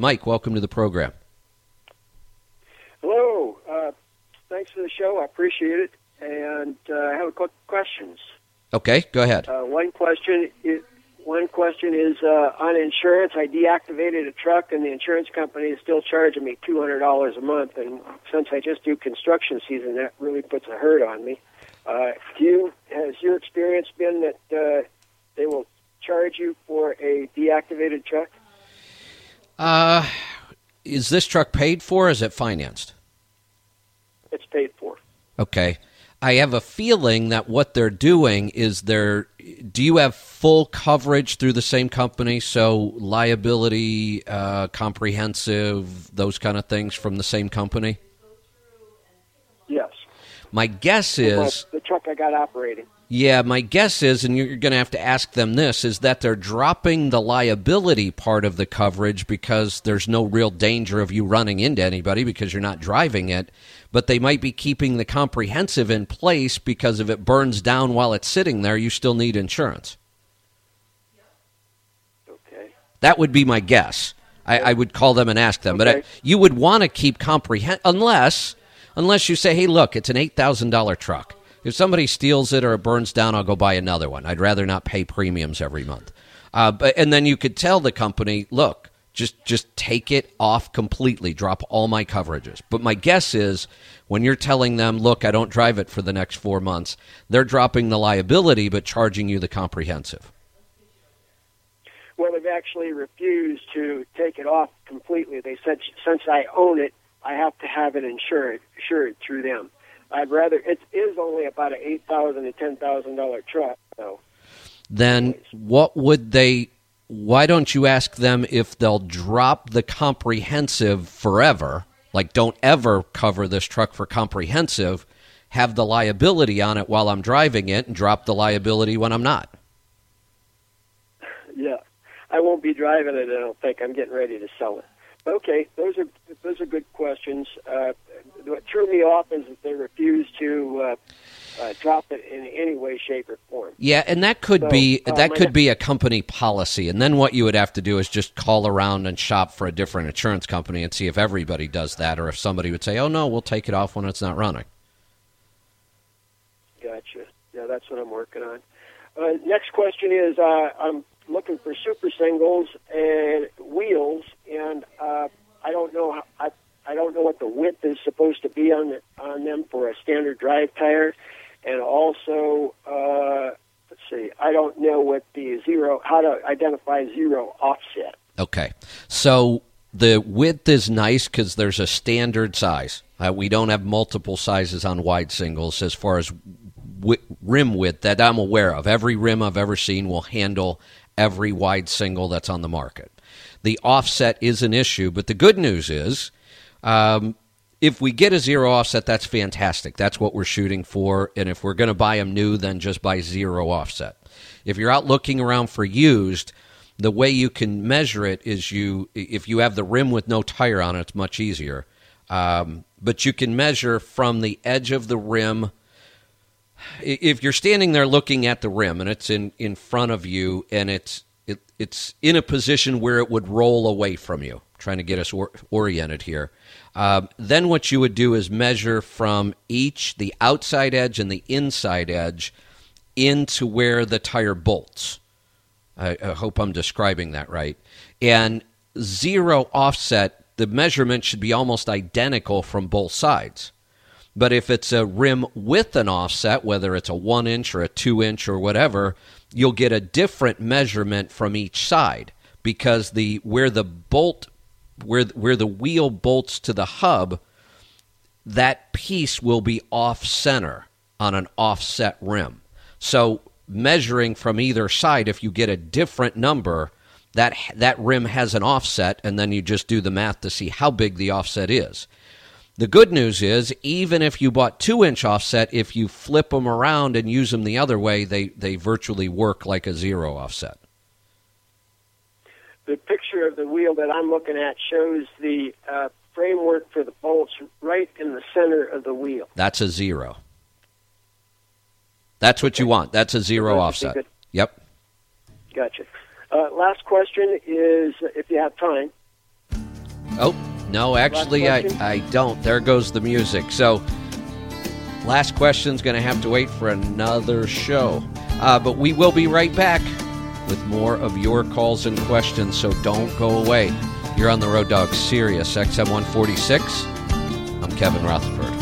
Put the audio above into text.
Mike, welcome to the program. Hello. Uh, thanks for the show. I appreciate it. And uh, I have a couple questions. Okay, go ahead. Uh, one question is, one question is uh, on insurance. I deactivated a truck, and the insurance company is still charging me two hundred dollars a month. And since I just do construction season, that really puts a hurt on me. Uh, do you has your experience been that uh, they will charge you for a deactivated truck? Uh, is this truck paid for? Or is it financed? It's paid for. Okay. I have a feeling that what they're doing is they're. Do you have full coverage through the same company? So liability, uh, comprehensive, those kind of things from the same company. My guess is the truck I got operating. Yeah, my guess is, and you're going to have to ask them this, is that they're dropping the liability part of the coverage because there's no real danger of you running into anybody because you're not driving it. But they might be keeping the comprehensive in place because if it burns down while it's sitting there, you still need insurance. Okay. That would be my guess. I, I would call them and ask them. But I, you would want to keep comprehend unless unless you say, hey, look, it's an eight thousand dollar truck. If somebody steals it or it burns down, I'll go buy another one. I'd rather not pay premiums every month. Uh, but and then you could tell the company, look, just just take it off completely, drop all my coverages. But my guess is when you're telling them, look, I don't drive it for the next four months, they're dropping the liability but charging you the comprehensive. Well, they've actually refused to take it off completely. They said since I own it, I have to have it insured, insured through them. I'd rather it is only about an eight thousand to ten thousand dollar truck, so then what would they why don't you ask them if they'll drop the comprehensive forever like don't ever cover this truck for comprehensive have the liability on it while i'm driving it and drop the liability when i'm not yeah, I won't be driving it. I don't think I'm getting ready to sell it. Okay, those are those are good questions. Uh, what threw me off is that they refuse to uh, uh, drop it in any way, shape, or form. yeah and that could So, be uh, that could be a company policy and then what you would have to do is just call around and shop for a different insurance company and see if everybody does that or if somebody would say oh no we'll take it off when it's not running Gotcha. Yeah, that's what I'm working on. Uh, next question is uh, I'm looking for super singles and wheels, uh, I don't know I I don't know what the width is supposed to be on on them for a standard drive tire, and also uh, let's see, I don't know what the zero how to identify zero offset. Okay. So the width is nice because there's a standard size. Uh, we don't have multiple sizes on wide singles as far as rim width that I'm aware of. Every rim I've ever seen will handle every wide single that's on the market. The offset is an issue, but the good news is um, if we get a zero offset, that's fantastic. That's what we're shooting for. And if we're going to buy them new, then just buy zero offset. If you're out looking around for used, the way you can measure it is you if you have the rim with no tire on it, it's much easier. Um, but you can measure from the edge of the rim. If you're standing there looking at the rim and it's in, in front of you and it's it, it's in a position where it would roll away from you, trying to get us or, oriented here. Um, then what you would do is measure from each the outside edge and the inside edge into where the tire bolts. I, I hope I'm describing that right. And zero offset, the measurement should be almost identical from both sides. But if it's a rim with an offset, whether it's a one inch or a two inch or whatever, you'll get a different measurement from each side because the where the bolt where where the wheel bolts to the hub, that piece will be off center on an offset rim. So measuring from either side, if you get a different number, that that rim has an offset, and then you just do the math to see how big the offset is. The good news is, even if you bought two inch offset, if you flip them around and use them the other way, they, they virtually work like a zero offset. The picture of the wheel that I'm looking at shows the uh, framework for the bolts right in the center of the wheel. That's a zero. That's what you want. That's a zero offset. good. Yep. Gotcha. Uh, last question is, if you have time, Oh, no, actually, I, I don't. There goes the music. So, last question's going to have to wait for another show. Uh, but we will be right back with more of your calls and questions, so don't go away. You're on the Road Dog Sirius XM 146. I'm Kevin Rutherford.